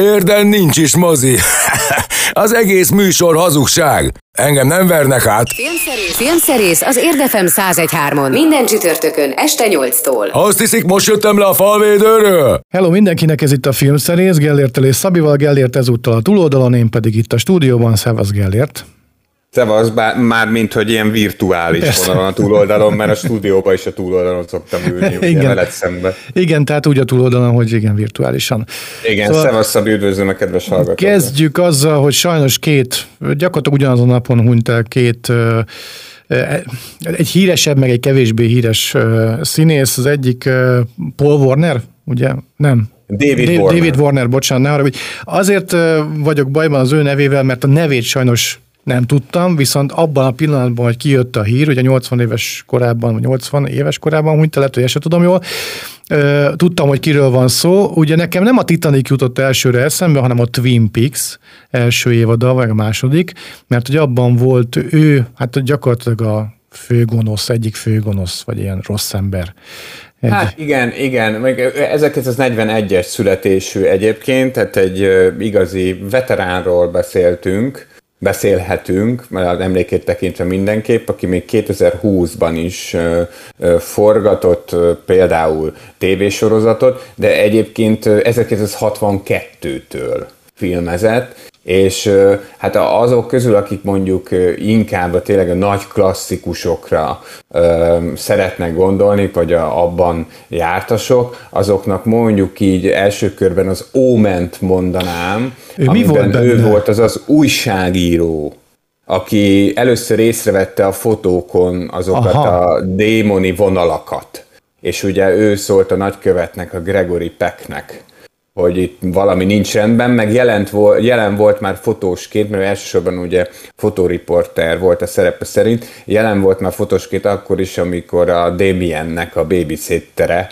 Érden nincs is mozi. az egész műsor hazugság. Engem nem vernek át. Filmszerész, Filmszerész az Érdefem 1013-on. Minden csütörtökön este 8-tól. Azt hiszik, most jöttem le a falvédőről? Hello mindenkinek, ez itt a Filmszerész, Gellértel és Szabival, Gellért ezúttal a túloldalon, én pedig itt a stúdióban, Szevasz Gellért. Szevasz, bár, már mint hogy ilyen virtuális Persze. vonalon a túloldalon, mert a stúdióban is a túloldalon szoktam ülni, ugye igen. veled szembe. Igen, tehát úgy a túloldalon, hogy igen, virtuálisan. Igen, szóval szevasz Szabi, üdvözlöm a kedves hallgatókat. Kezdjük azzal, hogy sajnos két, gyakorlatilag ugyanazon napon hunyt el két egy híresebb, meg egy kevésbé híres színész, az egyik Paul Warner, ugye? Nem, David, David Warner. David Warner, bocsánat, ne hogy azért vagyok bajban az ő nevével, mert a nevét sajnos nem tudtam, viszont abban a pillanatban, hogy kijött a hír, ugye 80 éves korában, vagy 80 éves korában, úgy lehet, hogy ezt tudom jól, tudtam, hogy kiről van szó. Ugye nekem nem a Titanic jutott elsőre eszembe, hanem a Twin Peaks első évada, vagy a második, mert hogy abban volt ő, hát gyakorlatilag a főgonosz, egyik főgonosz, vagy ilyen rossz ember. Egy... Hát igen, igen, 1941-es születésű egyébként, tehát egy igazi veteránról beszéltünk, beszélhetünk, mert az emlékét tekintve mindenképp, aki még 2020-ban is forgatott például tévésorozatot, de egyébként 1962-től filmezett, és hát azok közül, akik mondjuk inkább a tényleg a nagy klasszikusokra szeretnek gondolni, vagy a, abban jártasok, azoknak mondjuk így első körben az Óment mondanám, ő mi volt benne? ő volt az az újságíró, aki először észrevette a fotókon azokat Aha. a démoni vonalakat. És ugye ő szólt a nagykövetnek, a Gregory Pecknek hogy itt valami nincs rendben, meg jelent, jelen volt már fotósként, mert elsősorban ugye fotóriporter volt a szerepe szerint, jelen volt már fotósként akkor is, amikor a Damiennek a babysittere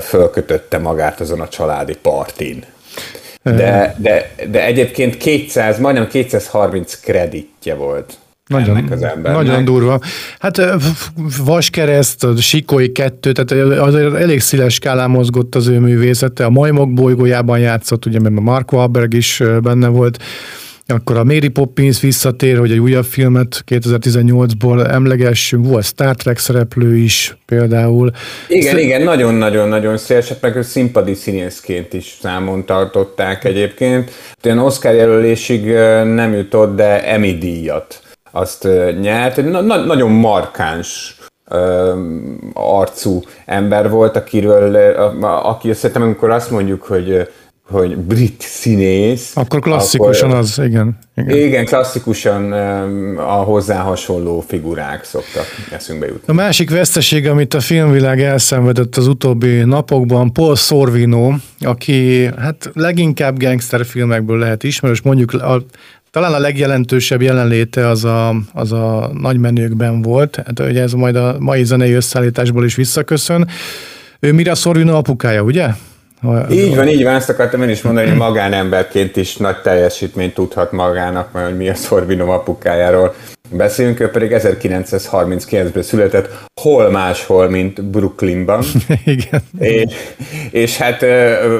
fölkötötte magát azon a családi partin. De, de, de egyébként 200, majdnem 230 kreditje volt. Nagyon, ennek az embernek. Nagyon durva. Hát Vaskereszt, Sikói kettő, tehát azért elég széles skálán mozgott az ő művészete. A Majmok bolygójában játszott, ugye, mert a Mark Wahlberg is benne volt. Akkor a Mary Poppins visszatér, hogy egy újabb filmet 2018-ból emlegessünk, volt Star Trek szereplő is például. Igen, Szer- igen, nagyon-nagyon-nagyon széles, meg ő színpadi színészként is számon tartották egyébként. Olyan Oscar jelölésig nem jutott, de Emmy díjat azt nyert. Egy na- na- nagyon markáns arcú ember volt, akiről, aki szerintem amikor azt mondjuk, hogy hogy brit színész. Akkor klasszikusan akkor, az, igen, igen. Igen, klasszikusan a hozzá hasonló figurák szoktak eszünkbe jutni. A másik veszteség, amit a filmvilág elszenvedett az utóbbi napokban, Paul Sorvino, aki hát leginkább gangsterfilmekből lehet ismerős, mondjuk a talán a legjelentősebb jelenléte az a, az a nagymenőkben volt, hát ugye ez majd a mai zenei összeállításból is visszaköszön. Ő Mira Sorvino apukája, ugye? Így van, így van, ezt akartam én is mondani, hogy magánemberként is nagy teljesítményt tudhat magának, mert hogy mi a Sorvino apukájáról beszélünk, ő pedig 1939-ben született, hol máshol, mint Brooklynban. Igen. És, és hát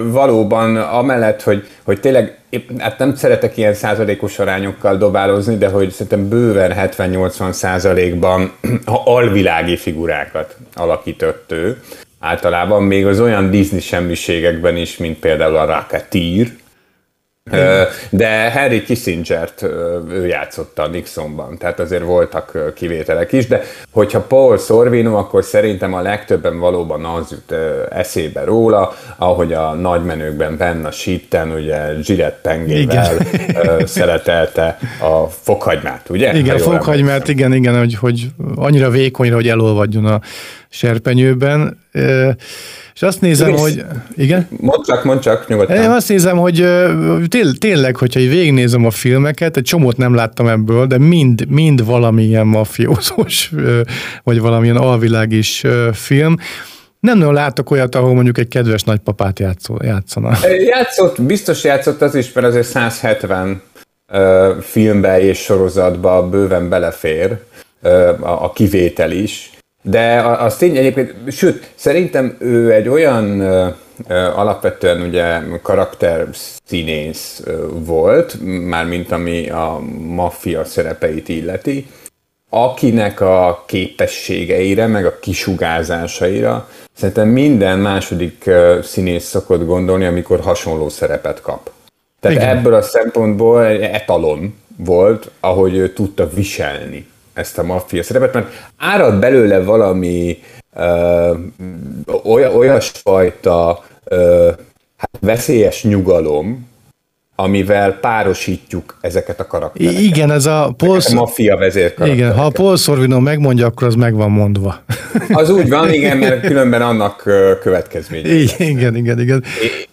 valóban amellett, hogy, hogy tényleg, hát nem szeretek ilyen százalékos arányokkal dobálozni, de hogy szerintem bőven 70-80 százalékban alvilági figurákat alakított ő. Általában még az olyan Disney semmiségekben is, mint például a Rocketeer, de Harry Kissinger-t ő játszotta Nixonban, tehát azért voltak kivételek is, de hogyha Paul Sorvino, akkor szerintem a legtöbben valóban az jut eszébe róla, ahogy a nagymenőkben benne a síten, ugye Gillette pengével szeretelte a fokhagymát, ugye? Igen, a fokhagymát, igen, igen, hogy, hogy annyira vékonyra, hogy elolvadjon a serpenyőben. És azt nézem, igen, hogy... Igen? Mondd csak, mondd csak, nyugodtan. Én azt nézem, hogy tényleg, hogyha végignézem a filmeket, egy csomót nem láttam ebből, de mind, mind valamilyen mafiózós, vagy valamilyen alvilágis film. Nem nagyon látok olyat, ahol mondjuk egy kedves nagypapát játszol, játszana. Játszott, biztos játszott az is, mert azért 170 filmbe és sorozatba bőven belefér a kivétel is. De az tény egyébként, sőt, szerintem ő egy olyan alapvetően ugye karakter színész volt, mármint ami a maffia szerepeit illeti, akinek a képességeire, meg a kisugázásaira szerintem minden második színész szokott gondolni, amikor hasonló szerepet kap. Tehát Igen. ebből a szempontból egy etalon volt, ahogy ő tudta viselni ezt a maffia szerepet, mert árad belőle valami ö, olyasfajta ö, hát veszélyes nyugalom, amivel párosítjuk ezeket a karaktereket. Igen, ez a Paul... A maffia vezér Igen, ha a Paul Sorvino megmondja, akkor az meg van mondva. Az úgy van, igen, mert különben annak következménye. Igen, igen, igen.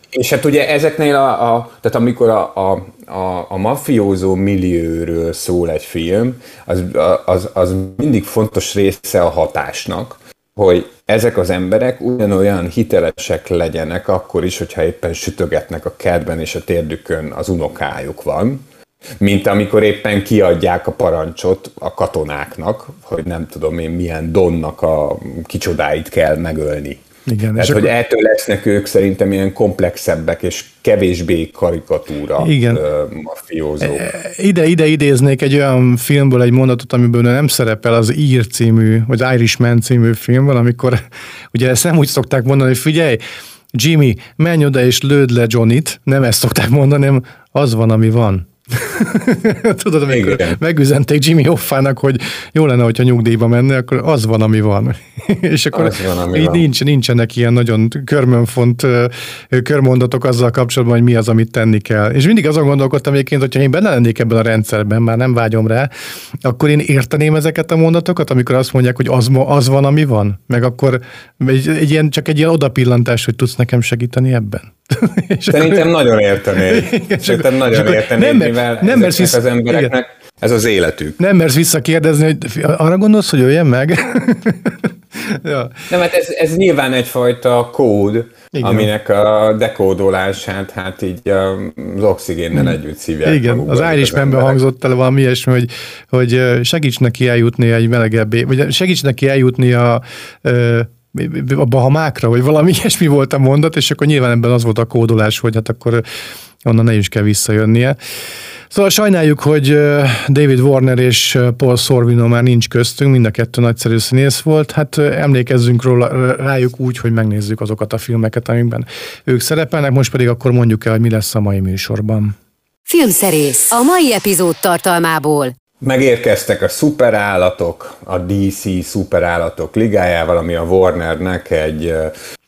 És hát ugye ezeknél a, a tehát amikor a, a, a, a mafiózó millióről szól egy film, az, az, az mindig fontos része a hatásnak, hogy ezek az emberek ugyanolyan hitelesek legyenek akkor is, hogyha éppen sütögetnek a kertben és a térdükön az unokájuk van, mint amikor éppen kiadják a parancsot a katonáknak, hogy nem tudom én milyen donnak a kicsodáit kell megölni. Igen, Tehát, és hogy akkor... ettől lesznek ők szerintem ilyen komplexebbek és kevésbé karikatúra Igen. mafiózók. E, ide, ide idéznék egy olyan filmből egy mondatot, amiből nem szerepel az Ír című, vagy Irishman című filmben, amikor ugye ezt nem úgy szokták mondani, hogy figyelj, Jimmy, menj oda és lőd le Johnnyt, nem ezt szokták mondani, hanem az van, ami van. Tudod, amikor Igen. megüzenték Jimmy Hoffának, hogy jó lenne, hogyha nyugdíjba menne, akkor az van, ami van. és akkor az van, ami így van. Nincs, nincsenek ilyen nagyon körmönfont körmondatok azzal kapcsolatban, hogy mi az, amit tenni kell. És mindig azon gondolkodtam egyébként, hogyha én benne lennék ebben a rendszerben, már nem vágyom rá, akkor én érteném ezeket a mondatokat, amikor azt mondják, hogy az, az van, ami van. Meg akkor egy, egy ilyen, csak egy ilyen odapillantás, hogy tudsz nekem segíteni ebben. Szerintem nagyon értenék. Szerintem nagyon értenék, nem, mivel nem mersz vissza, az embereknek igen. ez az életük. Nem mersz visszakérdezni, hogy arra gondolsz, hogy jöjjön meg? ja. Nem, hát ez, ez nyilván egyfajta kód, igen. aminek a dekódolását hát így az oxigénnel hmm. együtt szívják Igen, az Irishmanben hangzott el valami ilyesmi, hogy, hogy segíts neki eljutni egy melegebbé, vagy segíts neki eljutni a a Bahamákra, vagy valami ilyesmi volt a mondat, és akkor nyilván ebben az volt a kódolás, hogy hát akkor onnan ne is kell visszajönnie. Szóval sajnáljuk, hogy David Warner és Paul Sorvino már nincs köztünk, mind a kettő nagyszerű színész volt. Hát emlékezzünk róla, rájuk úgy, hogy megnézzük azokat a filmeket, amikben ők szerepelnek, most pedig akkor mondjuk el, hogy mi lesz a mai műsorban. Filmszerész a mai epizód tartalmából. Megérkeztek a szuperállatok, a DC szuperállatok ligájával, ami a Warnernek egy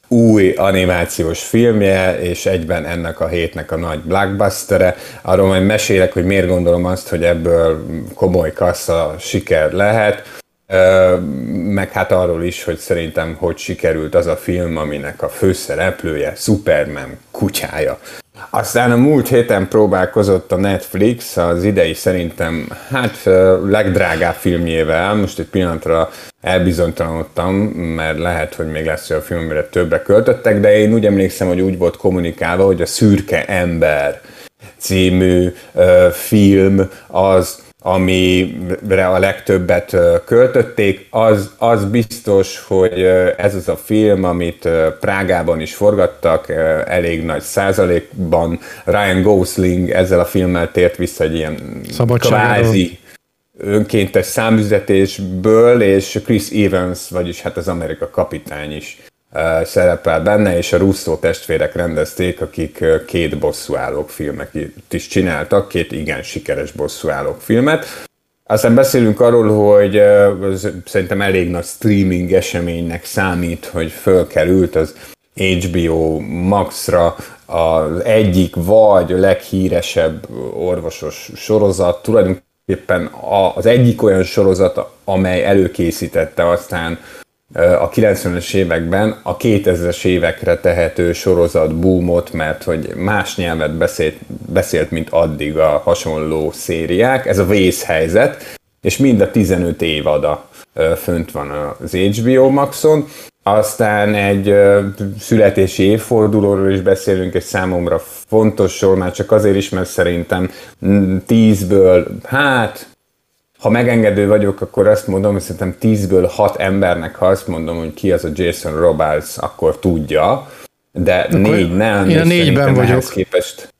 új animációs filmje, és egyben ennek a hétnek a nagy blockbustere. Arról majd mesélek, hogy miért gondolom azt, hogy ebből komoly kassa siker lehet, meg hát arról is, hogy szerintem hogy sikerült az a film, aminek a főszereplője Superman kutyája. Aztán a múlt héten próbálkozott a Netflix az idei szerintem hát legdrágább filmjével, most egy pillanatra elbizonytalanodtam, mert lehet, hogy még lesz olyan film, amire többre költöttek, de én úgy emlékszem, hogy úgy volt kommunikálva, hogy a Szürke Ember című uh, film az amire a legtöbbet költötték, az, az biztos, hogy ez az a film, amit Prágában is forgattak, elég nagy százalékban. Ryan Gosling ezzel a filmmel tért vissza egy ilyen kvázi önkéntes számüzetésből, és Chris Evans, vagyis hát az Amerika kapitány is szerepel benne, és a Russo testvérek rendezték, akik két bosszúállók filmet is csináltak, két igen sikeres bosszúállók filmet. Aztán beszélünk arról, hogy szerintem elég nagy streaming eseménynek számít, hogy fölkerült az HBO Max-ra az egyik vagy leghíresebb orvosos sorozat, tulajdonképpen az egyik olyan sorozat, amely előkészítette aztán a 90-es években a 2000-es évekre tehető sorozat boomot, mert hogy más nyelvet beszélt, beszélt, mint addig a hasonló szériák. Ez a vészhelyzet, és mind a 15 évada fönt van az HBO Maxon. Aztán egy születési évfordulóról is beszélünk, egy számomra fontos sor, már csak azért is, mert szerintem 10-ből, hát ha megengedő vagyok, akkor azt mondom, hogy szerintem 10-ből 6 embernek, ha azt mondom, hogy ki az a Jason Robards, akkor tudja. de Akkor négy nem. Én a négyben vagyok. Képest.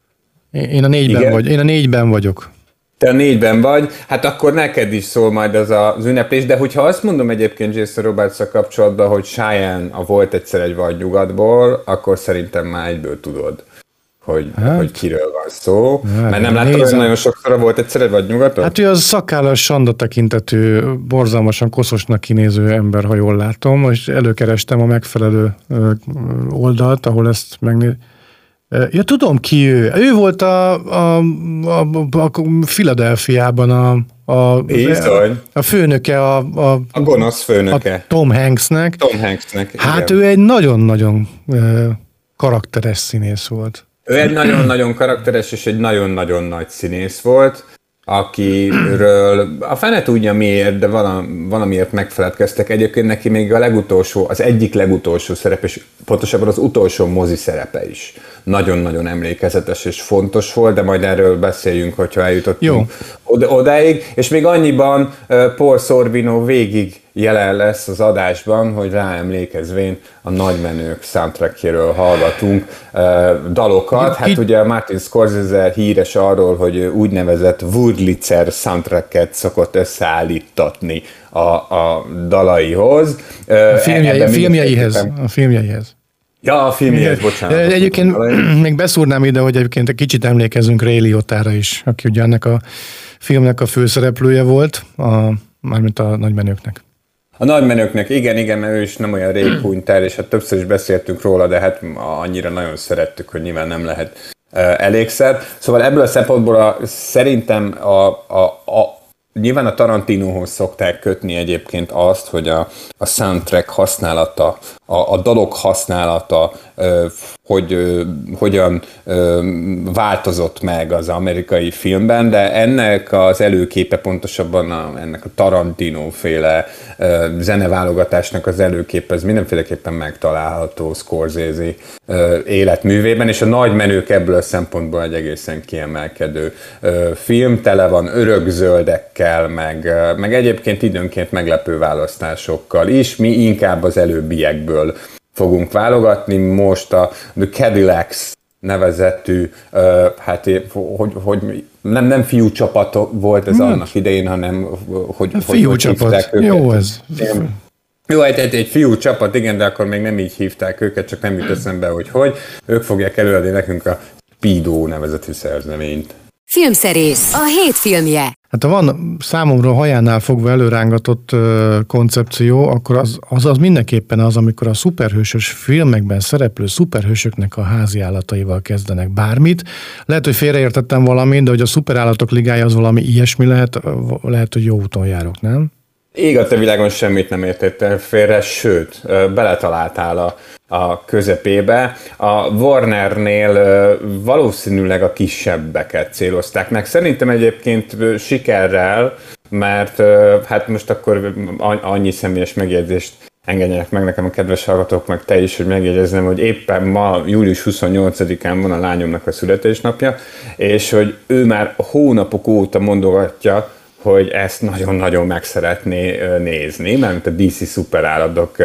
Én a négyben, vagy, én a négyben vagyok. Te a négyben vagy, hát akkor neked is szól majd az az ünneplés, de hogyha azt mondom egyébként Jason roberts kapcsolatban, hogy Cheyenne a volt egyszer egy vagy nyugatból, akkor szerintem már egyből tudod hogy, hát, hogy kiről van szó. Hát, Mert nem láttad, hogy nagyon sokszor volt egyszer vagy nyugaton? Hát ő az szakállas sanda tekintetű, borzalmasan koszosnak kinéző ember, ha jól látom, és előkerestem a megfelelő oldalt, ahol ezt megnéz. Ja, tudom ki ő. Ő volt a, a, a, a Philadelphiában a, a, Bizony. a főnöke, a, a, a gonosz főnöke. A Tom Hanksnek. Tom Hanksnek, Hát igen. ő egy nagyon-nagyon karakteres színész volt. Ő egy nagyon-nagyon karakteres és egy nagyon-nagyon nagy színész volt, akiről a fene tudja miért, de valamiért megfeledkeztek. Egyébként neki még a legutolsó, az egyik legutolsó szerep, és pontosabban az utolsó mozi szerepe is nagyon-nagyon emlékezetes és fontos volt, de majd erről beszéljünk, hogyha eljutottunk Jó. Odáig. És még annyiban Paul Sorbino végig jelen lesz az adásban, hogy ráemlékezvén a nagymenők soundtrackjéről hallgatunk dalokat. Hát ugye Martin Scorsese híres arról, hogy úgynevezett Wurlitzer soundtracket szokott összeállítatni a, a dalaihoz. A, filmjei, a filmjeihez. A filmjeihez. Ja, a filmjeihez, bocsánat. Egyébként még beszúrnám ide, hogy egyébként egy kicsit emlékezünk Ray Liotára is, aki ugye ennek a filmnek a főszereplője volt, a, mármint a nagymenőknek. A nagymenőknek, igen, igen, mert ő is nem olyan rég hunyt el, és hát többször is beszéltünk róla, de hát annyira nagyon szerettük, hogy nyilván nem lehet elégszer. Szóval ebből a szempontból a, szerintem a, a, a, Nyilván a Tarantinohoz szokták kötni egyébként azt, hogy a, a soundtrack használata, a, a dalok használata hogy hogyan változott meg az amerikai filmben, de ennek az előképe pontosabban a, ennek a Tarantino féle zeneválogatásnak az előképe, ez mindenféleképpen megtalálható Scorsese életművében, és a nagy menők ebből a szempontból egy egészen kiemelkedő film, tele van örökzöldekkel, meg, meg egyébként időnként meglepő választásokkal is, mi inkább az előbbiekből fogunk válogatni. Most a The Cadillacs nevezetű, hát hogy, hogy nem, nem fiú csapat volt ez hmm. annak idején, hanem hogy, a fiú hogy csapat. Jó ez. Jó, egy, egy, egy fiú csapat, igen, de akkor még nem így hívták őket, csak nem jut eszembe, hogy hogy. Ők fogják előadni nekünk a Speedo nevezetű szerzeményt. Filmszerész, a hét filmje. Hát ha van számomra hajánál fogva előrángatott ö, koncepció, akkor az, az az mindenképpen az, amikor a szuperhősös filmekben szereplő szuperhősöknek a házi állataival kezdenek bármit. Lehet, hogy félreértettem valamit, de hogy a szuperállatok ligája az valami ilyesmi lehet, lehet, hogy jó úton járok, nem? Ég a te világon semmit nem értettél félre, sőt, beletaláltál a, a közepébe. A Warnernél valószínűleg a kisebbeket célozták meg. Szerintem egyébként sikerrel, mert hát most akkor annyi személyes megjegyzést engedjenek meg nekem a kedves hallgatók, meg te is, hogy megjegyeznem, hogy éppen ma, július 28-án van a lányomnak a születésnapja, és hogy ő már hónapok óta mondogatja, hogy ezt nagyon-nagyon meg szeretné nézni, mert a DC szuperállatok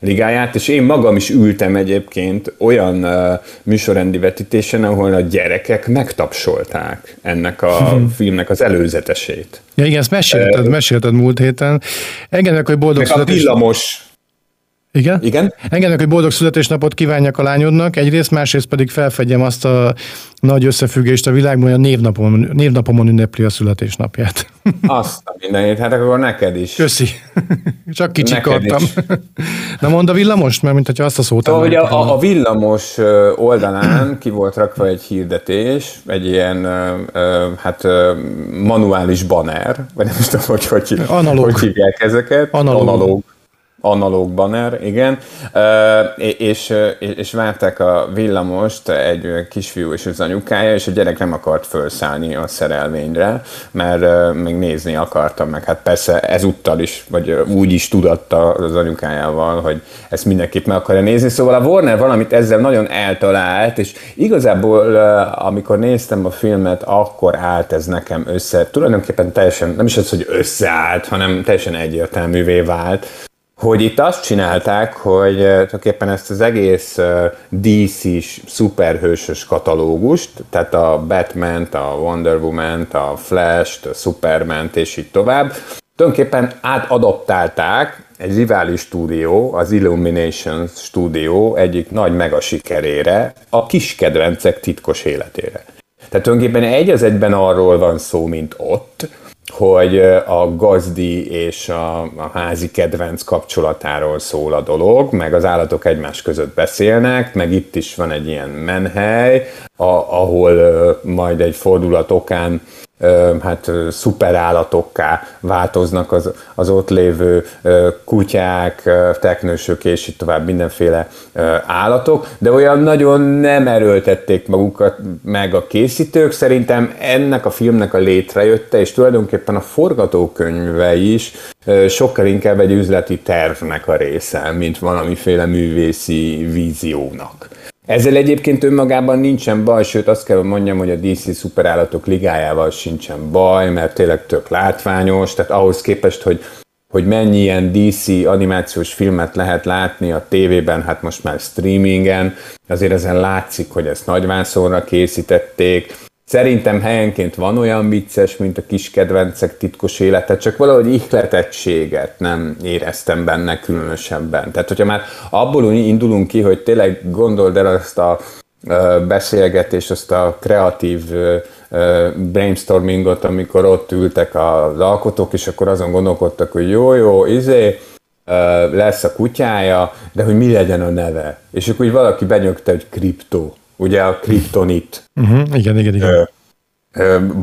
ligáját, és én magam is ültem egyébként olyan műsorendi vetítésen, ahol a gyerekek megtapsolták ennek a hmm. filmnek az előzetesét. Ja igen, ezt mesélted, mesélted múlt héten. Engednek, hogy boldog a villamos igen? Igen? Engednek, hogy boldog születésnapot kívánjak a lányodnak, egyrészt, másrészt pedig felfedjem azt a nagy összefüggést a világban, hogy a névnapomon, névnapomon ünnepli a születésnapját. Azt a mindenit, hát akkor neked is. Köszi. Csak kicsikartam. Na mondd a villamost, mert mint hogyha azt a szót szóval, hogy a, a, villamos oldalán ki volt rakva egy hirdetés, egy ilyen hát manuális banner, vagy nem tudom, hogy hogy, Analóg. hogy hívják ezeket. Analóg. Analóg analóg banner, igen, és, és várták a villamost egy kisfiú és az anyukája, és a gyerek nem akart felszállni a szerelvényre, mert még nézni akartam, meg hát persze ezúttal is, vagy úgy is tudatta az anyukájával, hogy ezt mindenképp meg akarja nézni, szóval a Warner valamit ezzel nagyon eltalált, és igazából amikor néztem a filmet, akkor állt ez nekem össze, tulajdonképpen teljesen, nem is az, hogy összeállt, hanem teljesen egyértelművé vált, hogy itt azt csinálták, hogy tulajdonképpen ezt az egész DC-s szuperhősös katalógust, tehát a batman a Wonder woman a Flash-t, a superman és így tovább, tulajdonképpen átadaptálták egy rivális stúdió, az Illumination stúdió egyik nagy mega sikerére, a kis kedvencek titkos életére. Tehát tulajdonképpen egy az egyben arról van szó, mint ott, hogy a gazdi és a, a házi kedvenc kapcsolatáról szól a dolog, meg az állatok egymás között beszélnek, meg itt is van egy ilyen menhely, a, ahol majd egy fordulat okán hát szuperállatokká változnak az, az ott lévő kutyák, teknősök és itt tovább mindenféle állatok, de olyan nagyon nem erőltették magukat meg a készítők. Szerintem ennek a filmnek a létrejötte, és tulajdonképpen a forgatókönyve is sokkal inkább egy üzleti tervnek a része, mint valamiféle művészi víziónak. Ezzel egyébként önmagában nincsen baj, sőt azt kell mondjam, hogy a DC szuperállatok ligájával sincsen baj, mert tényleg tök látványos, tehát ahhoz képest, hogy hogy mennyi ilyen DC animációs filmet lehet látni a tévében, hát most már streamingen, azért ezen látszik, hogy ezt nagyvászonra készítették, Szerintem helyenként van olyan vicces, mint a kis kedvencek titkos élete, csak valahogy ihletettséget nem éreztem benne különösebben. Tehát, hogyha már abból indulunk ki, hogy tényleg gondold el azt a beszélgetést, azt a kreatív brainstormingot, amikor ott ültek az alkotók, és akkor azon gondolkodtak, hogy jó, jó, izé, lesz a kutyája, de hogy mi legyen a neve. És akkor úgy valaki benyögte, hogy kriptó ugye a kriptonit. Uh-huh, igen, igen, igen.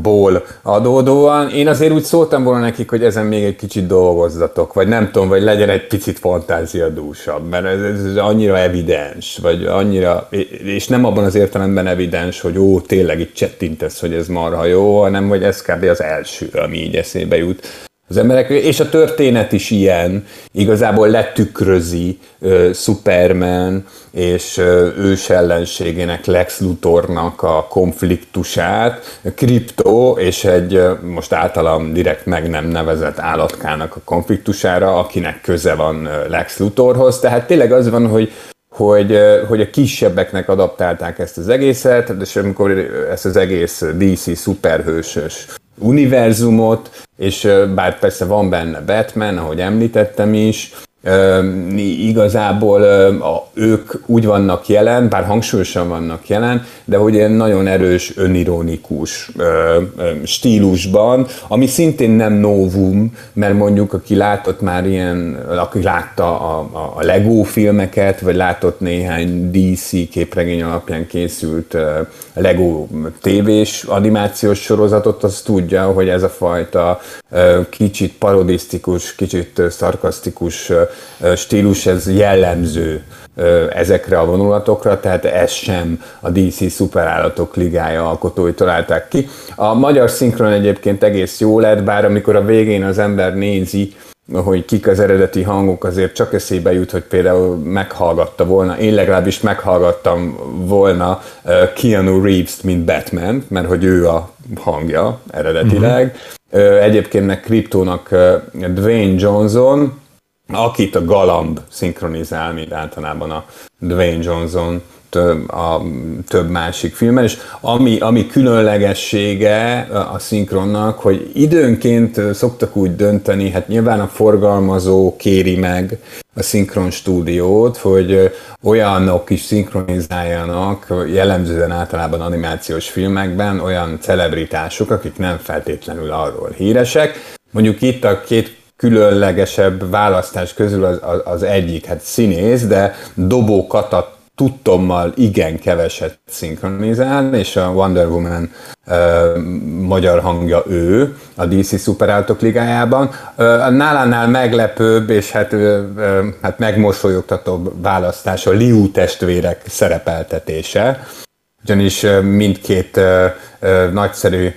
ból adódóan. Én azért úgy szóltam volna nekik, hogy ezen még egy kicsit dolgozzatok, vagy nem tudom, vagy legyen egy picit fantáziadúsabb, mert ez, ez annyira evidens, vagy annyira, és nem abban az értelemben evidens, hogy ó, tényleg itt csettintesz, hogy ez marha jó, hanem hogy ez kb. az első, ami így eszébe jut az emberek, és a történet is ilyen, igazából letükrözi uh, Superman és uh, ős ellenségének Lex Luthornak a konfliktusát, Krypto és egy uh, most általam direkt meg nem nevezett állatkának a konfliktusára, akinek köze van Lex Luthorhoz, tehát tényleg az van, hogy hogy, hogy a kisebbeknek adaptálták ezt az egészet, és amikor ezt az egész DC szuperhősös univerzumot, és bár persze van benne Batman, ahogy említettem is, igazából ők úgy vannak jelen, bár hangsúlyosan vannak jelen, de hogy ilyen nagyon erős önironikus stílusban, ami szintén nem novum, mert mondjuk aki látott már ilyen, aki látta a, a Lego filmeket, vagy látott néhány DC képregény alapján készült Lego tévés animációs sorozatot, az tudja, hogy ez a fajta kicsit parodisztikus, kicsit szarkasztikus stílus, ez jellemző ezekre a vonulatokra, tehát ez sem a DC Szuperállatok Ligája alkotói találták ki. A magyar szinkron egyébként egész jó lett, bár amikor a végén az ember nézi, hogy kik az eredeti hangok, azért csak eszébe jut, hogy például meghallgatta volna, én legalábbis meghallgattam volna Keanu Reeves-t, mint Batman, mert hogy ő a hangja eredetileg. Uh-huh. Egyébként meg Kryptónak Dwayne Johnson, akit a Galamb szinkronizál, mint általában a Dwayne Johnson a több másik filmben, és ami, ami különlegessége a szinkronnak, hogy időnként szoktak úgy dönteni, hát nyilván a forgalmazó kéri meg a szinkron stúdiót, hogy olyanok is szinkronizáljanak, jellemzően általában animációs filmekben olyan celebritások, akik nem feltétlenül arról híresek. Mondjuk itt a két különlegesebb választás közül az, az, az egyik, hát színész, de Dobó Kata tudtommal igen keveset szinkronizál, és a Wonder Woman uh, magyar hangja ő a DC Szuperáltok ligájában. Uh, nálánál meglepőbb és hát, uh, hát megmosolyogtatóbb választás a Liu testvérek szerepeltetése, ugyanis mindkét nagyszerű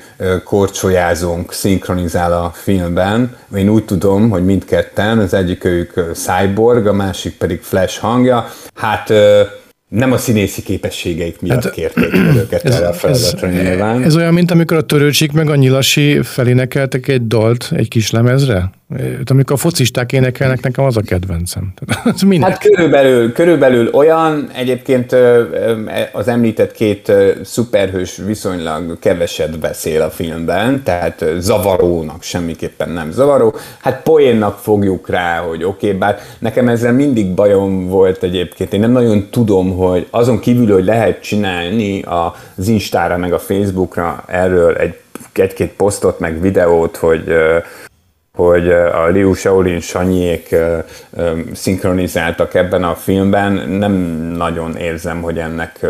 korcsolyázónk szinkronizál a filmben. Én úgy tudom, hogy mindketten, az egyik ők Cyborg, a másik pedig Flash hangja. Hát nem a színészi képességeik miatt hát, kérték őket ez, erre a feladatra ez, nyilván. Ez olyan, mint amikor a törőcsik meg a nyilasi felénekeltek egy dalt egy kis lemezre? Amikor a focisták énekelnek, nekem az a kedvencem. az hát körülbelül, körülbelül olyan, egyébként az említett két szuperhős viszonylag keveset beszél a filmben, tehát zavarónak semmiképpen nem zavaró. Hát poénnak fogjuk rá, hogy oké, okay, bár nekem ezzel mindig bajom volt egyébként. Én nem nagyon tudom, hogy azon kívül, hogy lehet csinálni az Instára meg a Facebookra erről egy, egy-két posztot, meg videót, hogy hogy a Liu Shaolin Sanyék szinkronizáltak ebben a filmben, nem nagyon érzem, hogy ennek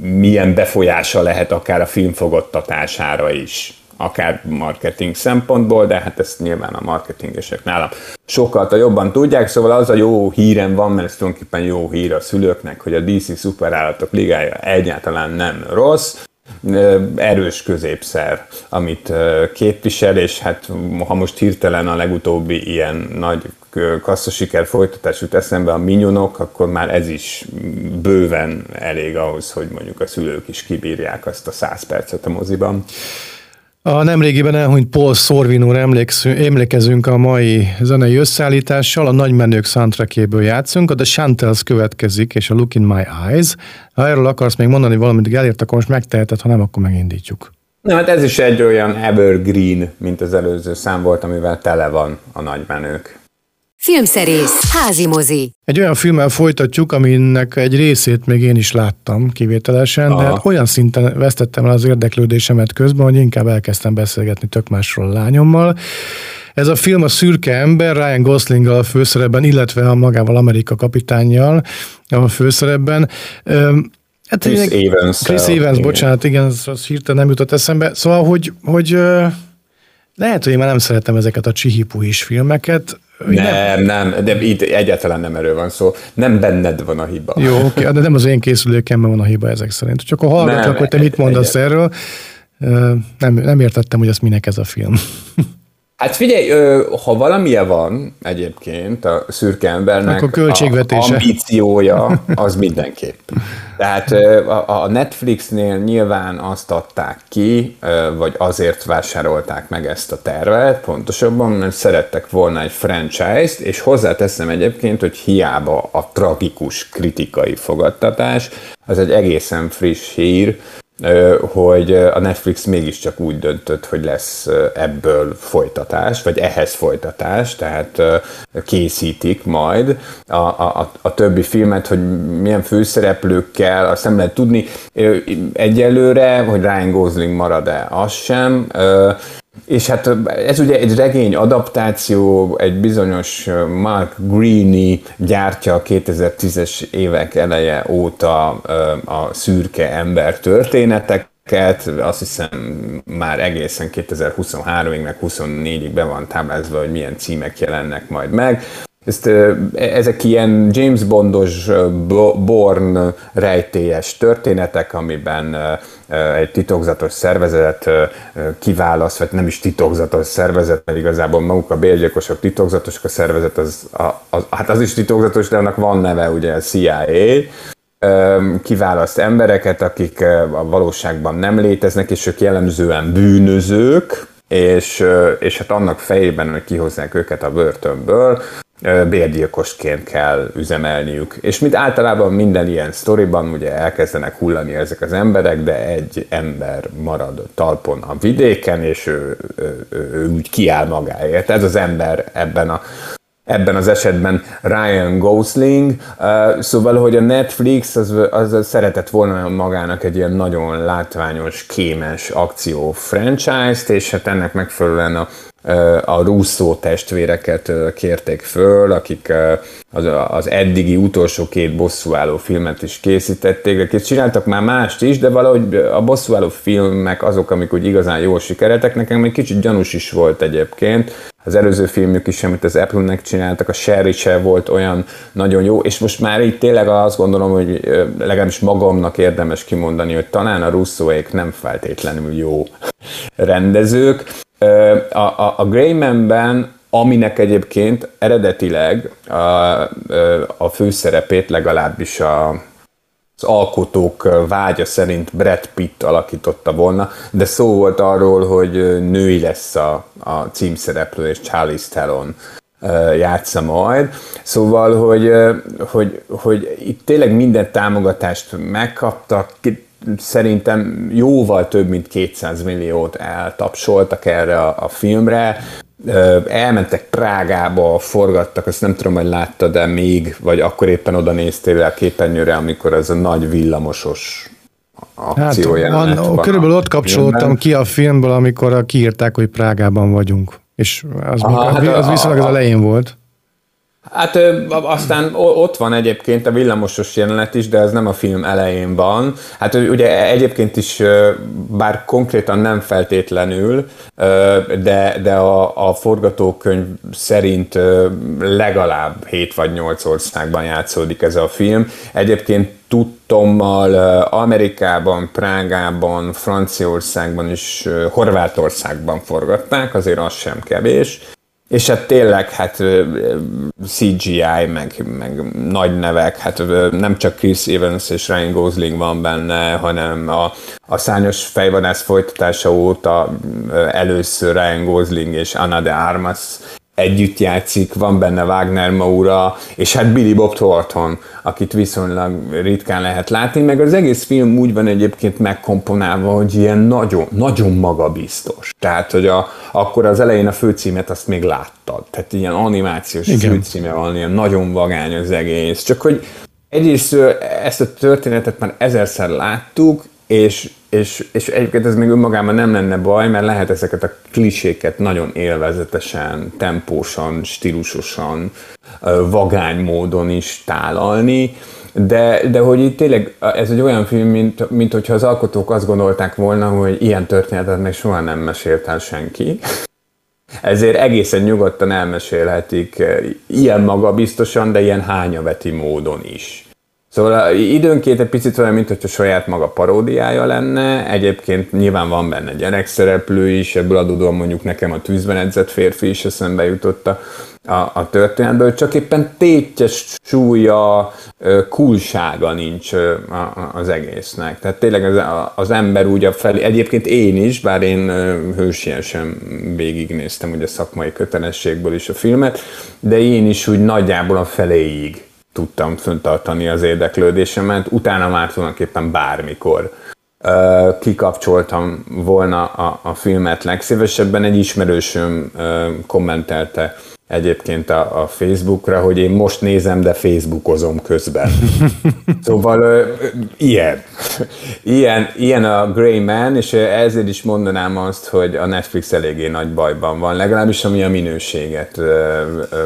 milyen befolyása lehet akár a film fogadtatására is akár marketing szempontból, de hát ezt nyilván a marketingesek nálam sokkal jobban tudják, szóval az a jó hírem van, mert ez tulajdonképpen jó hír a szülőknek, hogy a DC szuperállatok ligája egyáltalán nem rossz, erős középszer, amit képvisel, és hát ha most hirtelen a legutóbbi ilyen nagy kasszasiker folytatás jut eszembe a minyonok, akkor már ez is bőven elég ahhoz, hogy mondjuk a szülők is kibírják azt a száz percet a moziban. A nemrégiben elhunyt Paul Sorvinóra emlékezünk a mai zenei összeállítással, a nagymenők soundtrackjéből játszunk, a The Chantels következik, és a Look in My Eyes. Ha erről akarsz még mondani valamit, elért, akkor most megteheted, ha nem, akkor megindítjuk. Nem, hát ez is egy olyan evergreen, mint az előző szám volt, amivel tele van a nagymenők. Filmszerész, házi mozi. Egy olyan filmmel folytatjuk, aminek egy részét még én is láttam kivételesen, Aha. de olyan szinten vesztettem el az érdeklődésemet közben, hogy inkább elkezdtem beszélgetni tök másról a lányommal. Ez a film a szürke ember, Ryan Gosling a főszerepben, illetve a magával Amerika kapitányjal a főszerepben. Hát Chris Evans. Chris Evans, bocsánat, igen, az, az hirtelen nem jutott eszembe. Szóval, hogy, hogy lehet, hogy én már nem szeretem ezeket a csihipuhis filmeket, nem, nem, de itt egyáltalán nem erről van szó. Nem benned van a hiba. Jó, oké, de nem az én készülőkemben van a hiba ezek szerint. Csak a hallgatlak, hogy te mit mondasz egyet. erről, nem, nem értettem, hogy ez minek ez a film. Hát figyelj, ha valamilyen van egyébként a szürke embernek Akkor költségvetése. a ambíciója, az mindenképp. Tehát a Netflixnél nyilván azt adták ki, vagy azért vásárolták meg ezt a tervet, pontosabban, mert szerettek volna egy franchise-t, és hozzáteszem egyébként, hogy hiába a tragikus kritikai fogadtatás, az egy egészen friss hír, hogy a Netflix mégiscsak úgy döntött, hogy lesz ebből folytatás, vagy ehhez folytatás, tehát készítik majd a, a, a többi filmet, hogy milyen főszereplőkkel, azt nem lehet tudni. Egyelőre, hogy Ryan Gosling marad-e, az sem. És hát ez ugye egy regény adaptáció, egy bizonyos Mark Greene gyártja a 2010-es évek eleje óta a szürke ember történeteket, azt hiszem már egészen 2023-ig, meg 24-ig be van táblázva, hogy milyen címek jelennek majd meg. Ezt, ezek ilyen James Bondos Born rejtélyes történetek, amiben egy titokzatos szervezet kiválaszt, vagy nem is titokzatos szervezet, mert igazából maguk a bérgyilkosok titokzatosak, a szervezet az, az, hát az is titokzatos, de annak van neve, ugye a CIA, kiválaszt embereket, akik a valóságban nem léteznek, és ők jellemzően bűnözők, és, és hát annak fejében, hogy kihozzák őket a börtönből, bérgyilkosként kell üzemelniük. És mint általában minden ilyen sztoriban ugye elkezdenek hullani ezek az emberek, de egy ember marad talpon a vidéken, és ő, ő, ő, ő úgy kiáll magáért. Ez az ember ebben a ebben az esetben Ryan Gosling, szóval, hogy a Netflix az, az szeretett volna magának egy ilyen nagyon látványos, kémes akció franchise-t, és hát ennek megfelelően a a Russo testvéreket kérték föl, akik az, eddigi utolsó két bosszúálló filmet is készítették, akik csináltak már mást is, de valahogy a bosszúálló filmek azok, amik úgy igazán jól sikeretek, nekem egy kicsit gyanús is volt egyébként. Az előző filmük is, amit az Apple-nek csináltak, a Sherry se volt olyan nagyon jó, és most már így tényleg azt gondolom, hogy legalábbis magamnak érdemes kimondani, hogy talán a Russoék nem feltétlenül jó rendezők, a, a, a Greyman-ben aminek egyébként eredetileg a, a főszerepét legalábbis a, az alkotók vágya szerint Brad Pitt alakította volna, de szó volt arról, hogy női lesz a, a címszereplő, és Charlie Theron játsza majd. Szóval, hogy, hogy, hogy itt tényleg minden támogatást megkaptak, szerintem jóval több mint 200 milliót eltapsoltak erre a, a filmre, elmentek Prágába, forgattak, azt nem tudom, hogy láttad de még, vagy akkor éppen oda néztél a képernyőre, amikor ez a nagy villamosos akció hát, van, van, Körülbelül ott kapcsolódtam filmben. ki a filmből, amikor kiírták, hogy Prágában vagyunk. És az, Aha, hát az, az viszonylag az elején volt. Hát aztán ott van egyébként a villamosos jelenet is, de ez nem a film elején van. Hát ugye egyébként is, bár konkrétan nem feltétlenül, de, de a, a forgatókönyv szerint legalább 7 vagy 8 országban játszódik ez a film. Egyébként tudtommal Amerikában, Prágában, Franciaországban és Horvátországban forgatták, azért az sem kevés. És hát tényleg, hát CGI, meg, meg nagy nevek, hát nem csak Chris Evans és Ryan Gosling van benne, hanem a, a szányos fejvadász folytatása óta először Ryan Gosling és Anna de Armas együtt játszik, van benne Wagner Maura, és hát Billy Bob Thornton, akit viszonylag ritkán lehet látni, meg az egész film úgy van egyébként megkomponálva, hogy ilyen nagyon, nagyon magabiztos. Tehát, hogy a, akkor az elején a főcímet azt még láttad. Tehát ilyen animációs Igen. főcíme van, ilyen nagyon vagány az egész. Csak hogy egyrészt ezt a történetet már ezerszer láttuk, és, és, és egyébként ez még önmagában nem lenne baj, mert lehet ezeket a kliséket nagyon élvezetesen, tempósan, stílusosan, vagány módon is tálalni, de, de hogy itt tényleg ez egy olyan film, mint, mint hogyha az alkotók azt gondolták volna, hogy ilyen történetet még soha nem mesélt el senki. Ezért egészen nyugodtan elmesélhetik ilyen magabiztosan, de ilyen hányaveti módon is. Szóval időnként egy picit olyan, mint hogyha saját maga paródiája lenne, egyébként nyilván van benne gyerekszereplő is, ebből adódóan mondjuk nekem a tűzben edzett férfi is eszembe jutott a, a, a történetből, csak éppen tétjes súlya, kulsága nincs az egésznek. Tehát tényleg az, az ember úgy a felé, egyébként én is, bár én hősiesen végignéztem ugye szakmai kötelességből is a filmet, de én is úgy nagyjából a feléig tudtam föntartani az érdeklődésemet, utána már tulajdonképpen bármikor kikapcsoltam volna a, a filmet legszívesebben. Egy ismerősöm kommentelte egyébként a, a Facebookra, hogy én most nézem, de Facebookozom közben. szóval ö, ilyen. ilyen. Ilyen a Grey Man, és ezért is mondanám azt, hogy a Netflix eléggé nagy bajban van, legalábbis ami a minőséget ö, ö,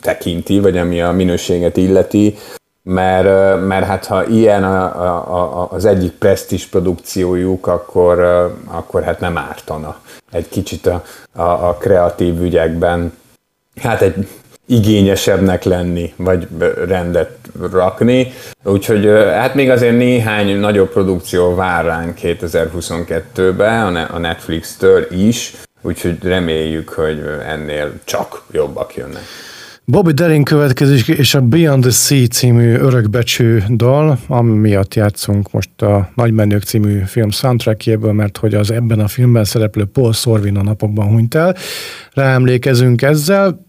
tekinti, vagy ami a minőséget illeti, mert, mert hát ha ilyen a, a, a, az egyik presztis produkciójuk, akkor, akkor hát nem ártana egy kicsit a, a, a kreatív ügyekben hát egy igényesebbnek lenni, vagy rendet rakni. Úgyhogy hát még azért néhány nagyobb produkció vár ránk 2022-ben a Netflix-től is, úgyhogy reméljük, hogy ennél csak jobbak jönnek. Bobby Darin következik, és a Beyond the Sea című örökbecső dal, ami miatt játszunk most a Nagymenők című film soundtrackjéből, mert hogy az ebben a filmben szereplő Paul Sorvin a napokban hunyt el. Ráemlékezünk ezzel,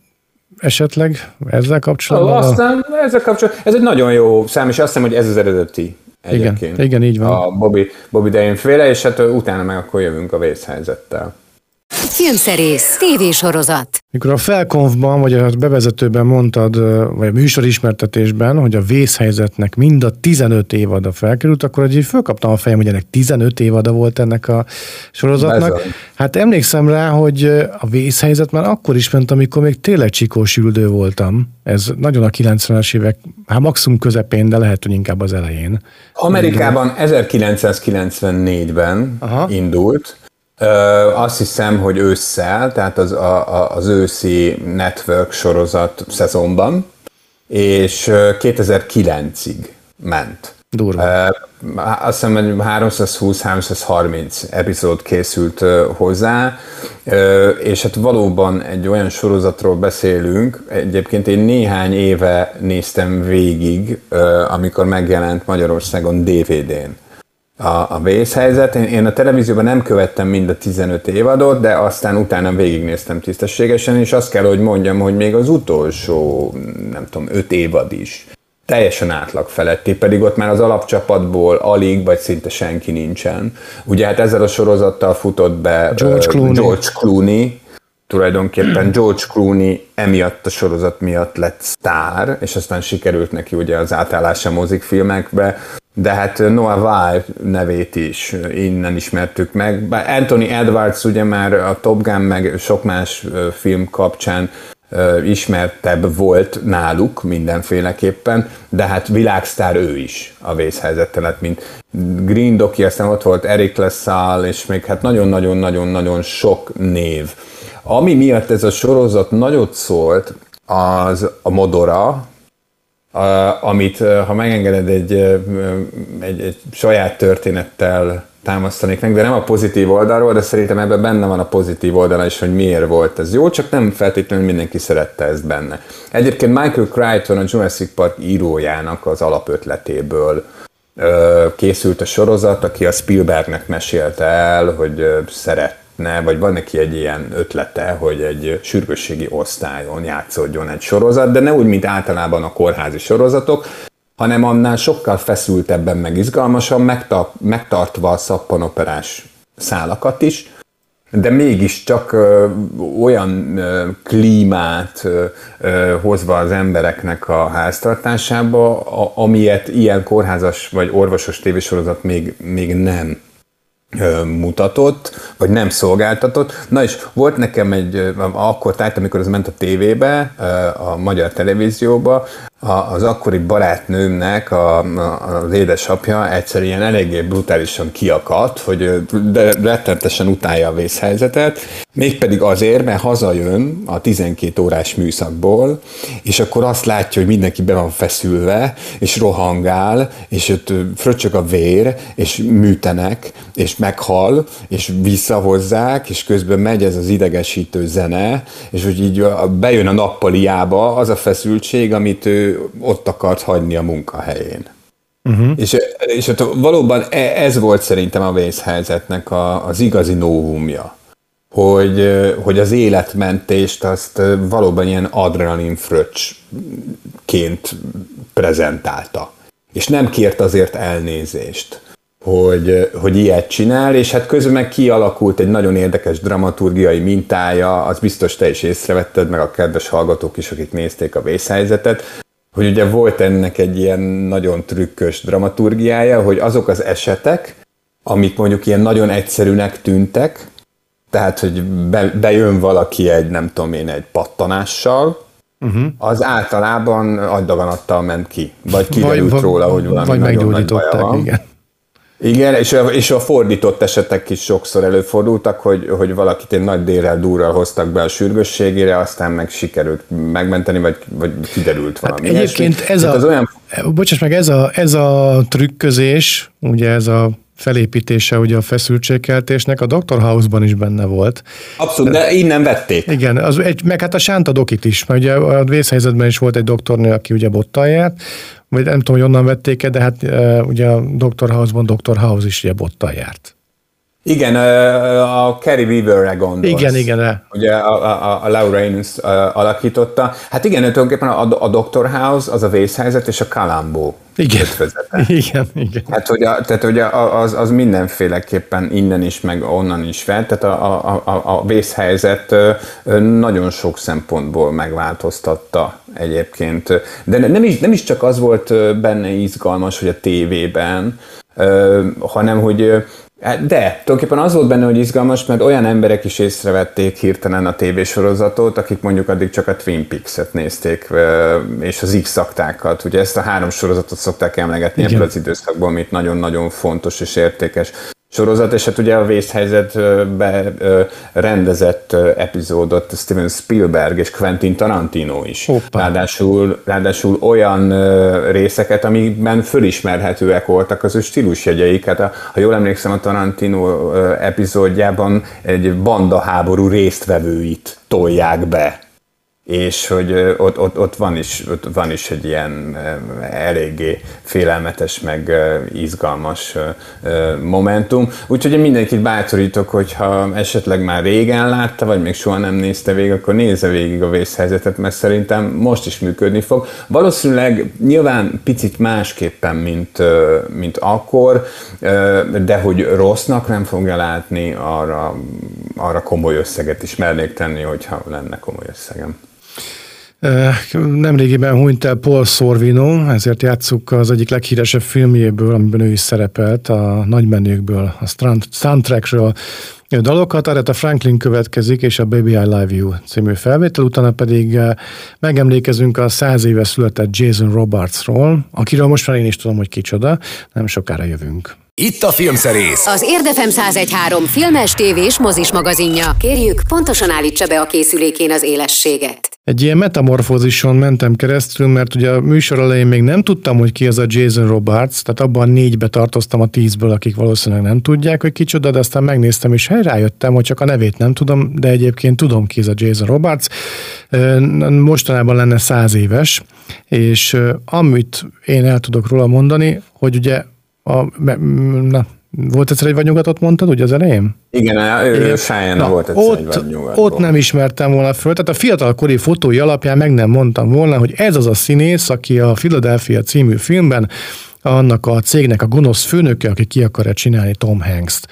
esetleg ezzel kapcsolatban? Oh, aztán ezzel kapcsolatban, ez egy nagyon jó szám, és azt hiszem, hogy ez az eredeti egyébként. Igen, igen, így van. A Bobby, Bobby Dain féle, és hát utána meg akkor jövünk a vészhelyzettel. Filmszerész, tévésorozat. Mikor a felkonfban, vagy a bevezetőben mondtad, vagy a műsorismertetésben, hogy a vészhelyzetnek mind a 15 évada felkerült, akkor egy fölkaptam a fejem, hogy ennek 15 évada volt ennek a sorozatnak. Bezony. Hát emlékszem rá, hogy a vészhelyzet már akkor is ment, amikor még tényleg csikós üldő voltam. Ez nagyon a 90-es évek, hát maximum közepén, de lehet, hogy inkább az elején. Amerikában 1994-ben Aha. indult, azt hiszem, hogy ősszel, tehát az, a, az őszi network sorozat szezonban, és 2009-ig ment. Durva. azt hiszem, 320-330 epizód készült hozzá, és hát valóban egy olyan sorozatról beszélünk, egyébként én néhány éve néztem végig, amikor megjelent Magyarországon DVD-n a, a vészhelyzet. Én, én a televízióban nem követtem mind a 15 évadot, de aztán utána végignéztem tisztességesen, és azt kell, hogy mondjam, hogy még az utolsó, nem tudom, 5 évad is teljesen átlag feletti, pedig ott már az alapcsapatból alig, vagy szinte senki nincsen. Ugye hát ezzel a sorozattal futott be George Clooney, George Clooney tulajdonképpen George Clooney emiatt a sorozat miatt lett sztár, és aztán sikerült neki ugye az átállása mozikfilmekbe, de hát Noah Weil nevét is innen ismertük meg. Anthony Edwards ugye már a Top Gun meg sok más film kapcsán ismertebb volt náluk mindenféleképpen, de hát világsztár ő is a vészhelyzettel, hát mint Green Doki, aztán ott volt Eric LaSalle, és még hát nagyon-nagyon-nagyon-nagyon sok név. Ami miatt ez a sorozat nagyot szólt, az a Modora, amit, ha megengeded, egy, egy, egy saját történettel támasztanék meg, de nem a pozitív oldalról, de szerintem ebben benne van a pozitív oldala is, hogy miért volt ez jó, csak nem feltétlenül mindenki szerette ezt benne. Egyébként Michael Crichton, a Jurassic Park írójának az alapötletéből készült a sorozat, aki a Spielbergnek mesélte el, hogy szeretne, vagy van neki egy ilyen ötlete, hogy egy sürgősségi osztályon játszódjon egy sorozat, de ne úgy, mint általában a kórházi sorozatok, hanem annál sokkal feszültebben, meg izgalmasan, megtartva a szappanoperás szálakat is, de mégiscsak ö, olyan ö, klímát ö, ö, hozva az embereknek a háztartásába, a, amilyet ilyen kórházas vagy orvosos tévésorozat még, még nem mutatott, vagy nem szolgáltatott. Na és volt nekem egy, akkor tájt, amikor ez ment a tévébe, a magyar televízióba, az akkori barátnőmnek a, a, az édesapja egyszer ilyen eléggé brutálisan kiakadt, hogy rettentesen utálja a vészhelyzetet, mégpedig azért, mert hazajön a 12 órás műszakból, és akkor azt látja, hogy mindenki be van feszülve, és rohangál, és ott fröccsög a vér, és műtenek, és meghal, és visszahozzák, és közben megy ez az idegesítő zene, és hogy így bejön a nappaliába az a feszültség, amit ő ott akart hagyni a munkahelyén. Uh-huh. És, és ott valóban e, ez volt szerintem a vészhelyzetnek a, az igazi novumja, hogy, hogy az életmentést azt valóban ilyen adrenalin fröccsként prezentálta. És nem kért azért elnézést, hogy, hogy ilyet csinál, és hát közben meg kialakult egy nagyon érdekes dramaturgiai mintája, az biztos te is észrevetted, meg a kedves hallgatók is, akik nézték a vészhelyzetet, hogy ugye volt ennek egy ilyen nagyon trükkös dramaturgiája, hogy azok az esetek, amik mondjuk ilyen nagyon egyszerűnek tűntek, tehát, hogy be, bejön valaki egy, nem tudom én, egy pattanással, uh-huh. az általában agydaganattal ment ki, vagy kiderült róla, hogy valami vagy nagyon nagy baja van. Igen. Igen, és a, és a fordított esetek is sokszor előfordultak, hogy, hogy valakit egy nagy délrel durral hoztak be a sürgősségére, aztán meg sikerült megmenteni, vagy, vagy kiderült hát valami. Hát egyébként ez a, az olyan... bocsáss meg, ez a, ez a trükközés, ugye ez a felépítése ugye a feszültségkeltésnek a Dr. House-ban is benne volt. Abszolút, de innen vették. Igen, az egy, meg hát a Sánta Dokit is, mert ugye a vészhelyzetben is volt egy doktornő, aki ugye bottal járt, vagy nem tudom, hogy onnan vették-e, de hát ugye a Dr. House-ban Dr. House is ugye bottal járt. Igen, a Carrie Weaver-re gondolsz. Igen, igen. Ugye a, a, a Laura Innes alakította. Hát igen, tulajdonképpen a, a Dr. House, az a vészhelyzet, és a Columbo igen. igen, igen. Hát, hogy a, tehát ugye az, az mindenféleképpen innen is, meg onnan is fel, tehát a, a, a, a vészhelyzet nagyon sok szempontból megváltoztatta egyébként. De nem is, nem is csak az volt benne izgalmas, hogy a tévében, hanem hogy de, tulajdonképpen az volt benne, hogy izgalmas, mert olyan emberek is észrevették hirtelen a tévésorozatot, akik mondjuk addig csak a Twin Peaks-et nézték, és az X-szaktákat. Ugye ezt a három sorozatot szokták emlegetni ebből az időszakból, amit nagyon-nagyon fontos és értékes sorozat, és hát ugye a vészhelyzetbe rendezett epizódot Steven Spielberg és Quentin Tarantino is. Ráadásul, ráadásul olyan részeket, amikben fölismerhetőek voltak az ő stílusjegyeik. Hát a, ha jól emlékszem, a Tarantino epizódjában egy banda háború résztvevőit tolják be és hogy ott, ott, ott, van is, ott van is egy ilyen eléggé félelmetes, meg izgalmas momentum. Úgyhogy mindenkit bátorítok, hogyha esetleg már régen látta, vagy még soha nem nézte végig, akkor nézze végig a vészhelyzetet, mert szerintem most is működni fog. Valószínűleg nyilván picit másképpen, mint, mint akkor, de hogy rossznak nem fogja látni, arra, arra komoly összeget is mernék tenni, hogyha lenne komoly összegem. Nemrégiben hunyt el Paul Sorvino, ezért játsszuk az egyik leghíresebb filmjéből, amiben ő is szerepelt, a nagymenőkből, a soundtrackről dalokat. a Franklin következik, és a Baby I Love You című felvétel, utána pedig megemlékezünk a száz éve született Jason Robertsról, akiről most már én is tudom, hogy kicsoda, nem sokára jövünk. Itt a Filmszerész. Az Érdefem 1013 filmes, tévés, mozis magazinja. Kérjük, pontosan állítsa be a készülékén az élességet. Egy ilyen metamorfózison mentem keresztül, mert ugye a műsor elején még nem tudtam, hogy ki az a Jason Roberts, tehát abban négybe tartoztam a tízből, akik valószínűleg nem tudják, hogy kicsoda, de aztán megnéztem, és rájöttem, hogy csak a nevét nem tudom, de egyébként tudom ki ez a Jason Roberts. Mostanában lenne száz éves, és amit én el tudok róla mondani, hogy ugye a, na, volt egyszer egy vadnyugatot mondtad, ugye az elején? Igen, ő, Igen. Sáján volt egyszer ott, egy Ott nem ismertem volna föl, tehát a fiatalkori fotói alapján meg nem mondtam volna, hogy ez az a színész, aki a Philadelphia című filmben annak a cégnek a gonosz főnöke, aki ki akarja csinálni Tom Hanks-t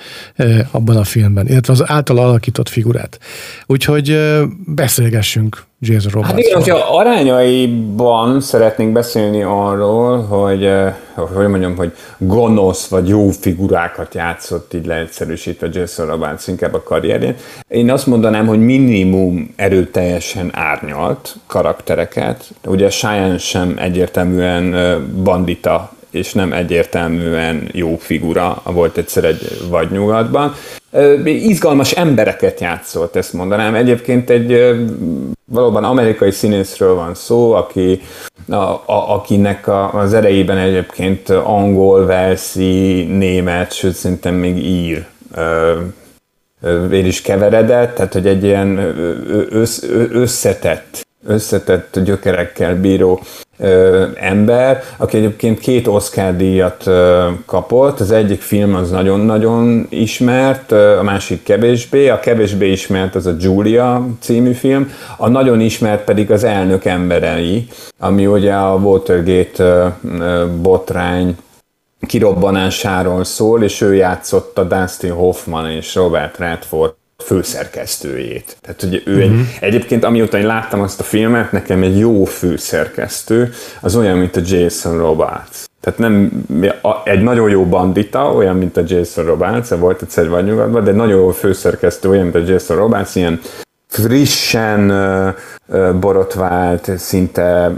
abban a filmben, illetve az által alakított figurát. Úgyhogy beszélgessünk Jason Roberts. Hát igen, hogyha arányaiban szeretnénk beszélni arról, hogy, hogy mondjam, hogy gonosz vagy jó figurákat játszott így leegyszerűsítve Jason Roberts inkább a karrierjén, én azt mondanám, hogy minimum erőteljesen árnyalt karaktereket. Ugye Cheyenne sem egyértelműen bandita és nem egyértelműen jó figura, volt egyszer egy vagy nyugatban. Izgalmas embereket játszott, ezt mondanám. Egyébként egy valóban amerikai színészről van szó, aki, a, a, akinek a, az erejében egyébként angol, velszi, német, sőt szerintem még ír én is keveredett, tehát hogy egy ilyen össz, összetett, összetett gyökerekkel bíró ö, ember, aki egyébként két Oscar díjat ö, kapott. Az egyik film az nagyon-nagyon ismert, ö, a másik kevésbé. A kevésbé ismert az a Julia című film, a nagyon ismert pedig az Elnök emberei, ami ugye a Watergate ö, ö, botrány kirobbanásáról szól, és ő játszotta Dustin Hoffman és Robert Redford főszerkesztőjét. Tehát ugye ő egy, mhm. egyébként amióta én láttam azt a filmet, nekem egy jó főszerkesztő, az olyan, mint a Jason Robards. Tehát nem egy nagyon jó bandita, olyan, mint a Jason Robards, volt egyszer vagy nyugatban, de egy nagyon jó főszerkesztő, olyan, mint a Jason Robards, ilyen frissen borotvált, szinte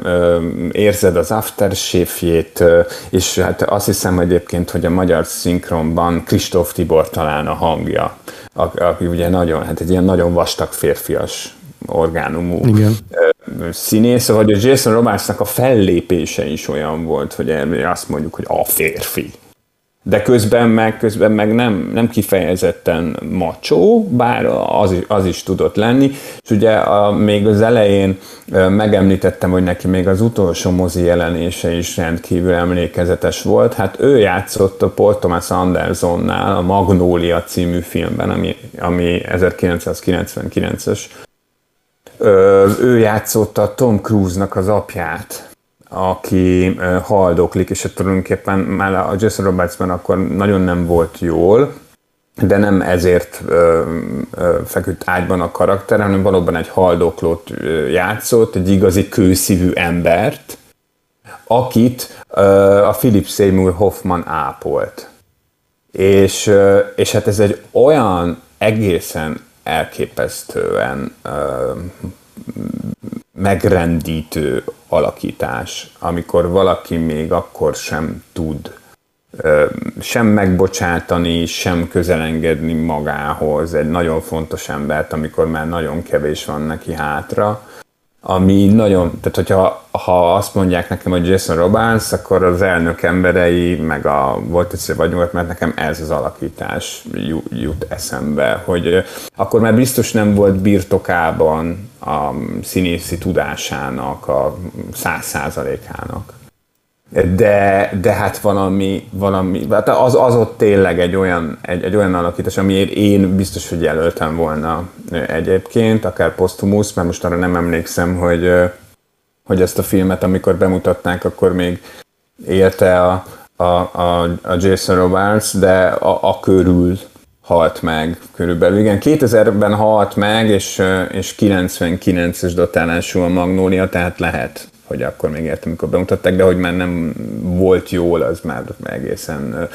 érzed az aftershave-jét, és hát azt hiszem egyébként, hogy a magyar szinkronban Kristóf Tibor talán a hangja, aki ugye nagyon, hát egy ilyen nagyon vastag férfias orgánumú Igen. színész, vagy a Jason Robardsnak a fellépése is olyan volt, hogy azt mondjuk, hogy a férfi de közben meg, közben meg nem, nem kifejezetten macsó, bár az is, az is tudott lenni, és ugye a, még az elején megemlítettem, hogy neki még az utolsó mozi jelenése is rendkívül emlékezetes volt, hát ő játszott a Paul Thomas Andersonnál a Magnólia című filmben, ami, ami 1999-es, ő játszotta Tom Cruise-nak az apját, aki haldoklik, és tulajdonképpen már a Jason Robertsben akkor nagyon nem volt jól, de nem ezért ö, ö, feküdt ágyban a karakter, hanem valóban egy haldoklót játszott, egy igazi kőszívű embert, akit ö, a Philip Seymour Hoffman ápolt. És, ö, és hát ez egy olyan egészen elképesztően ö, megrendítő alakítás, amikor valaki még akkor sem tud sem megbocsátani, sem közelengedni magához egy nagyon fontos embert, amikor már nagyon kevés van neki hátra ami nagyon, tehát hogyha ha azt mondják nekem, hogy Jason Robbins, akkor az elnök emberei, meg a volt egyszer vagy nyugat, mert nekem ez az alakítás jut eszembe, hogy akkor már biztos nem volt birtokában a színészi tudásának, a száz százalékának. De, de hát valami, valami hát az, az ott tényleg egy olyan, egy, egy olyan alakítás, amiért én biztos, hogy jelöltem volna egyébként, akár posztumusz, mert most arra nem emlékszem, hogy, hogy ezt a filmet, amikor bemutatnák, akkor még élte a, a, a, a Jason Robards, de a, a körül halt meg körülbelül. Igen, 2000-ben halt meg, és, és 99-es dotálású a Magnólia, tehát lehet hogy akkor még értem, amikor bemutatták, de hogy már nem volt jól, az már egészen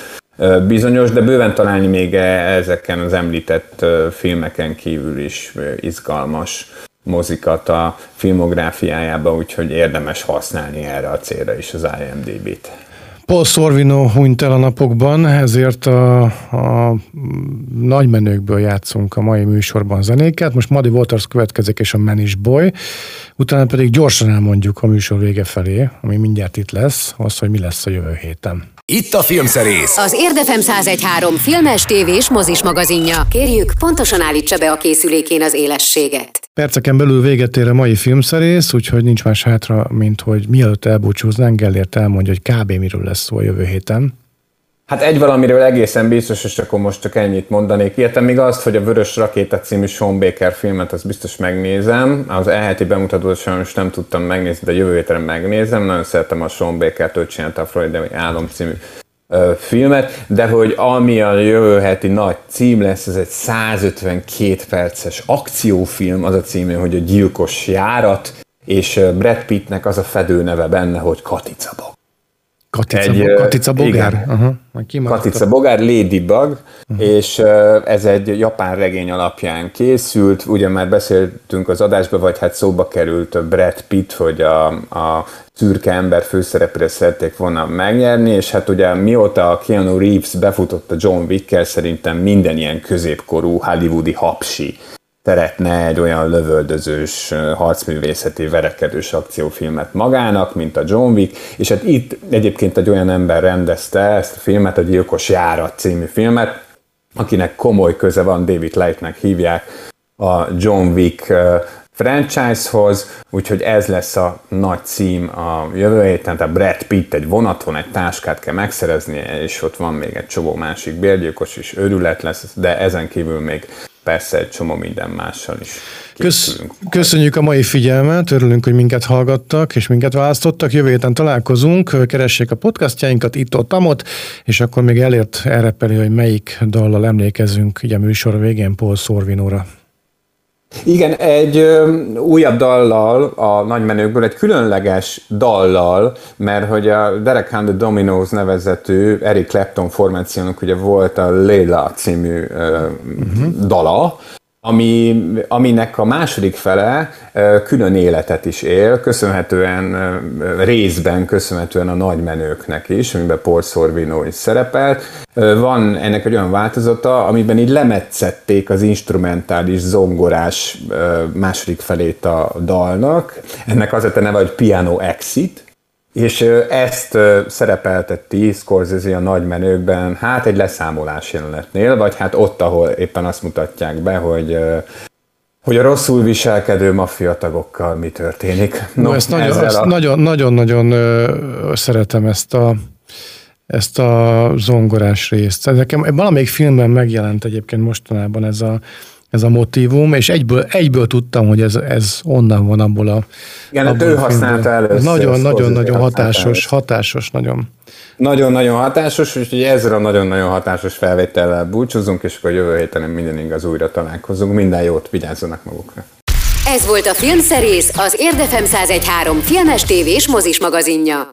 bizonyos, de bőven találni még e- ezeken az említett filmeken kívül is izgalmas mozikat a filmográfiájába, úgyhogy érdemes használni erre a célra is az IMDb-t. Paul Sorvino hunyt el a napokban, ezért a, a nagymenőkből játszunk a mai műsorban zenéket. Most Muddy Waters következik, és a Man is Boy. Utána pedig gyorsan elmondjuk a műsor vége felé, ami mindjárt itt lesz, az, hogy mi lesz a jövő héten. Itt a Filmszerész! Az Érdefem 1013 filmes, tévés, mozis magazinja. Kérjük, pontosan állítsa be a készülékén az élességet. Perceken belül véget ér a mai filmszerész, úgyhogy nincs más hátra, mint hogy mielőtt elbúcsúznánk, Gellért elmondja, hogy kb. miről lesz szó a jövő héten. Hát egy valamiről egészen biztos, és akkor most csak ennyit mondanék. Értem még azt, hogy a Vörös Rakéta című Sean Baker filmet, azt biztos megnézem. Az elheti bemutatót sajnos nem tudtam megnézni, de jövő héten megnézem. Nagyon szeretem a Sean Baker-től csinálta a Freud Álom című filmet, de hogy ami a jövő heti nagy cím lesz, ez egy 152 perces akciófilm, az a címe, hogy a gyilkos járat, és Brad Pittnek az a fedőneve benne, hogy Katica Bog. Katica, egy, Katica Bogár? Uh-huh. Katica Bogár, Ladybug, uh-huh. és ez egy japán regény alapján készült, ugye már beszéltünk az adásba, vagy hát szóba került Brad Pitt, hogy a, a szürke ember főszerepre szerették volna megnyerni, és hát ugye mióta a Keanu Reeves befutott a John Wick-kel, szerintem minden ilyen középkorú hollywoodi hapsi szeretne egy olyan lövöldözős, harcművészeti, verekedős akciófilmet magának, mint a John Wick, és hát itt egyébként egy olyan ember rendezte ezt a filmet, a Gyilkos Járat című filmet, akinek komoly köze van, David Lightnek hívják, a John Wick franchise-hoz, úgyhogy ez lesz a nagy cím a jövő héten, tehát Brad Pitt egy vonaton egy táskát kell megszerezni, és ott van még egy csomó másik bérgyilkos is, őrület lesz, de ezen kívül még persze egy csomó minden mással is Kösz, Köszönjük a mai figyelmet, örülünk, hogy minket hallgattak, és minket választottak. Jövő héten találkozunk, keressék a podcastjainkat itt-ott, amott, és akkor még elért elrepeli, hogy melyik dallal emlékezünk, ugye a műsor végén Paul Sorvinóra. Igen, egy ö, újabb dallal a nagymenőkből, egy különleges dallal, mert hogy a Derek Hand the Dominoes nevezetű Eric Clapton formációnak ugye volt a Leila című ö, uh-huh. dala, ami, aminek a második fele külön életet is él, köszönhetően részben köszönhetően a nagymenőknek is, amiben Paul Sorvino is szerepelt. Van ennek egy olyan változata, amiben így lemetszették az instrumentális zongorás második felét a dalnak. Ennek az a neve, hogy Piano Exit, és ezt szerepelteti Scorsese a nagy menőkben, hát egy leszámolás jelenetnél, vagy hát ott, ahol éppen azt mutatják be, hogy hogy a rosszul viselkedő maffiatagokkal mi történik. No, no ezt nagyon, a... szeretem ezt a, ezt a zongorás részt. Nekem valamelyik filmben megjelent egyébként mostanában ez a ez a motivum, és egyből, egyből tudtam, hogy ez, ez onnan van abból a... Igen, hát ő használta először. Nagyon, nagyon, nagyon hatásos, először. hatásos, nagyon. Nagyon-nagyon hatásos, úgyhogy ezzel a nagyon-nagyon hatásos felvétellel búcsúzunk, és akkor jövő héten minden igaz újra találkozunk. Minden jót, vigyázzanak magukra. Ez volt a Filmszerész, az Érdefem 1013 filmes tévés mozis magazinja.